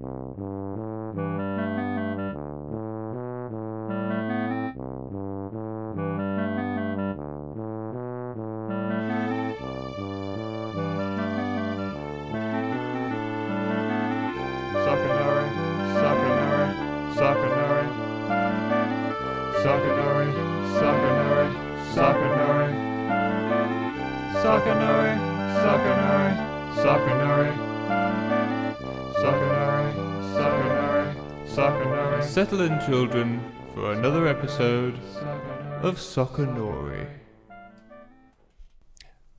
Soccernory, Soccernory, Soccernory. Suckanary. Settle in, children, for another episode of Soccernory.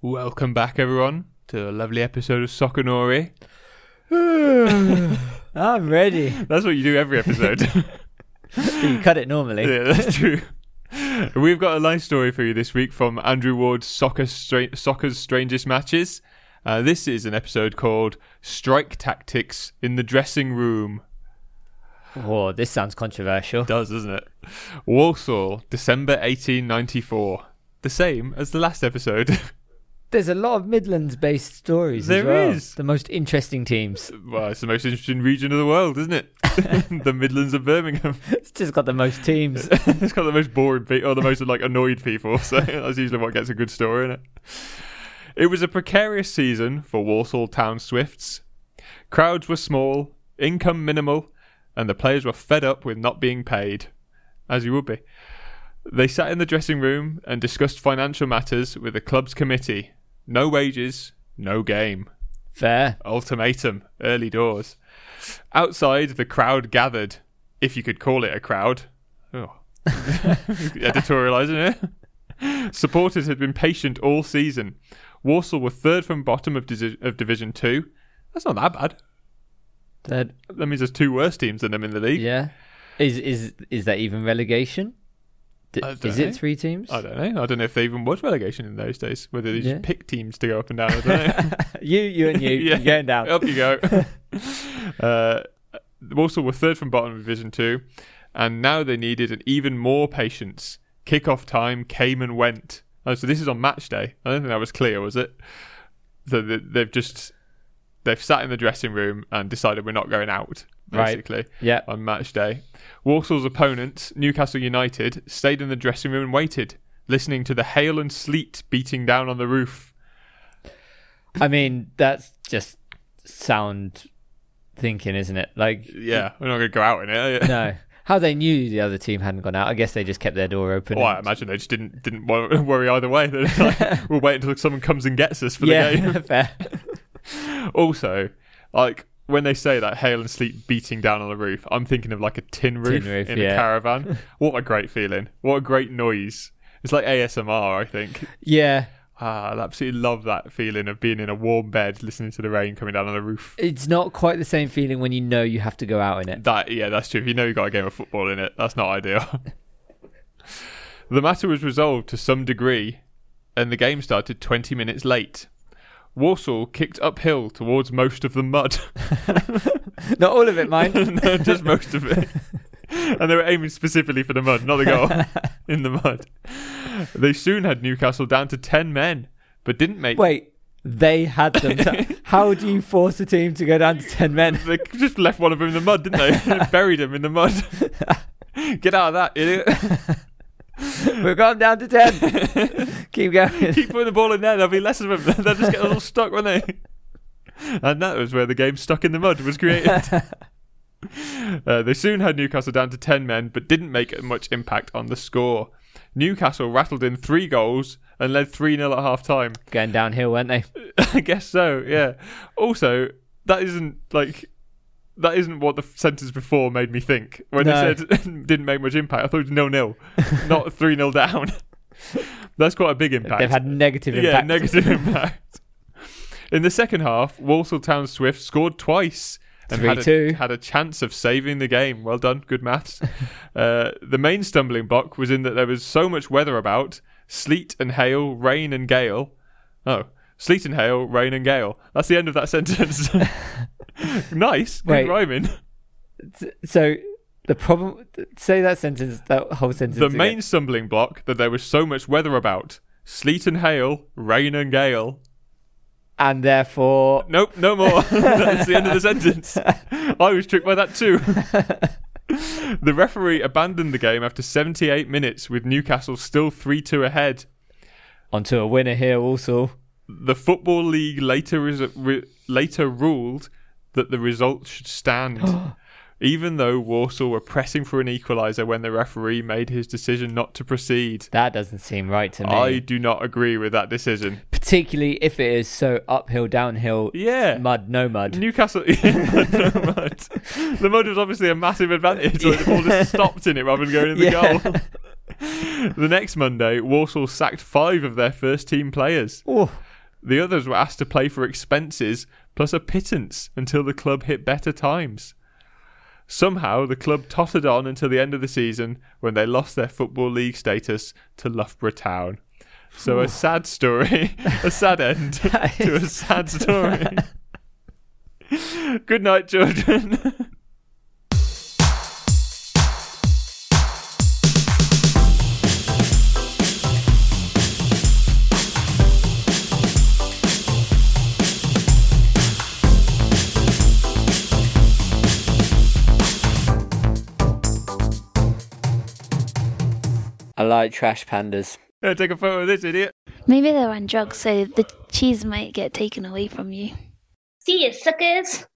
Welcome back, everyone, to a lovely episode of Soccernory. I'm ah, ready. That's what you do every episode. you cut it normally. Yeah, that's true. We've got a nice story for you this week from Andrew Ward's Soccer Stra- Soccer's Strangest Matches. Uh, this is an episode called Strike Tactics in the Dressing Room. Oh, this sounds controversial. Does, doesn't it? Walsall, December 1894. The same as the last episode. There's a lot of Midlands-based stories. There well. is. the most interesting teams. well, it's the most interesting region of the world, isn't it? the Midlands of Birmingham. It's just got the most teams. it's got the most boring people, or the most like annoyed people. So that's usually what gets a good story in it. It was a precarious season for Walsall Town Swifts. Crowds were small, income minimal, and the players were fed up with not being paid, as you would be. They sat in the dressing room and discussed financial matters with the club's committee. No wages, no game. Fair. Ultimatum, early doors. Outside, the crowd gathered, if you could call it a crowd. Oh. Editorialising it. Supporters had been patient all season. Walsall were third from bottom of, of Division 2. That's not that bad. That That means there's two worse teams than them in the league. yeah. Is is is that even relegation? D- is know. it three teams? I don't know. I don't know if they even was relegation in those days. Whether they just Yeah. pick teams to go up and down. I don't know. you, you, and you. Yeah. You're going down. Up you go. uh, Walsall were third from bottom of Division 2, and now they needed an even more patience. Kick-off time came and went. Oh, so this is on match day. I don't think that was clear, was it? So they- they've just they've sat in the dressing room and decided we're not going out. Right. Basically, Yeah. on match day, Walsall's opponents, Newcastle United, stayed in the dressing room and waited, listening to the hail and sleet beating down on the roof. I mean, that's just sound thinking, isn't it? Like, Yeah, we're not going to go out in it. no. How they knew the other team hadn't gone out? I guess they just kept their door open. Well, I imagine they just didn't didn't worry either way. They're like, we'll wait until someone comes and gets us for the yeah, game. fair. Also, like when they say that hail and sleet beating down on the roof, I'm thinking of like a tin roof, roof, in a caravan. what a great feeling! What a great noise! It's like ASMR, I think. Yeah, Ah, I absolutely love that feeling of being in a warm bed, listening to the rain coming down on the roof. it's not quite the same feeling when you know you have to go out in it. That yeah, that's true. If you know you got a game of football in it, that's not ideal. the matter was resolved to some degree, and the game started 20 minutes late. Walsall kicked uphill towards most of the mud, Not all of it, mind. No, just most of it. And they were aiming specifically for the mud, not the goal in the mud. They soon had Newcastle down to 10 men, but didn't make. Wait, they had them. So how do you force a team to go down to ten men? They just left one of them in the mud, didn't they? Buried him in the mud. Get out of that, idiot. We've gone down to ten. Keep going. keep putting the ball in there. There'll be less of them. They'll just get a little stuck, won't they? And that was where the game stuck in the mud was created. uh, they soon had Newcastle down to 10 men, but didn't make much impact on the score. Newcastle rattled in three goals and led 3 0 at half time. Going downhill, weren't they? I guess so, yeah. Also, that isn't like. That isn't what the sentence before made me think. When No. they said didn't make much impact, I thought it was nil nil, not 3 0 down. That's quite a big impact. They've had negative impact. Yeah, negative impact. In the second half, Walsall Town Swift scored twice and had a, had a chance of saving the game. Well done, good maths. uh, the main stumbling block was in that there was so much weather about sleet and hail, rain and gale. Oh, sleet and hail, rain and gale. That's the end of that sentence. nice, good Wait. rhyming. So the problem. Say that sentence. That whole sentence. The again. main stumbling block that there was so much weather about sleet and hail, rain and gale. And therefore Nope, no more. That's the end of the sentence. I was tricked by that too. the referee abandoned the game after 78 minutes with Newcastle still 3 2 ahead. onto a winner here also. The Football League later, res- re- later ruled that the result should stand, even though Walsall were pressing for an equaliser when the referee made his decision not to proceed. That doesn't seem right to me. I do not agree with that decision. Particularly if it is so uphill, downhill, Yeah. mud, no mud. Newcastle, no mud. The mud was obviously a massive advantage. Like the ball just stopped in it rather than going in the Yeah. goal. the next Monday, Walsall sacked five of their first team players. Oh, The others were asked to play for expenses plus a pittance until the club hit better times. Somehow, the club tottered on until the end of the season when they lost their Football League status to Loughborough Town. So, a sad story, a sad end to a sad story. Good night, children. I like trash pandas. Yeah, Take a photo of this idiot. Maybe they're on drugs, so the cheese might get taken away from you. See you, suckers.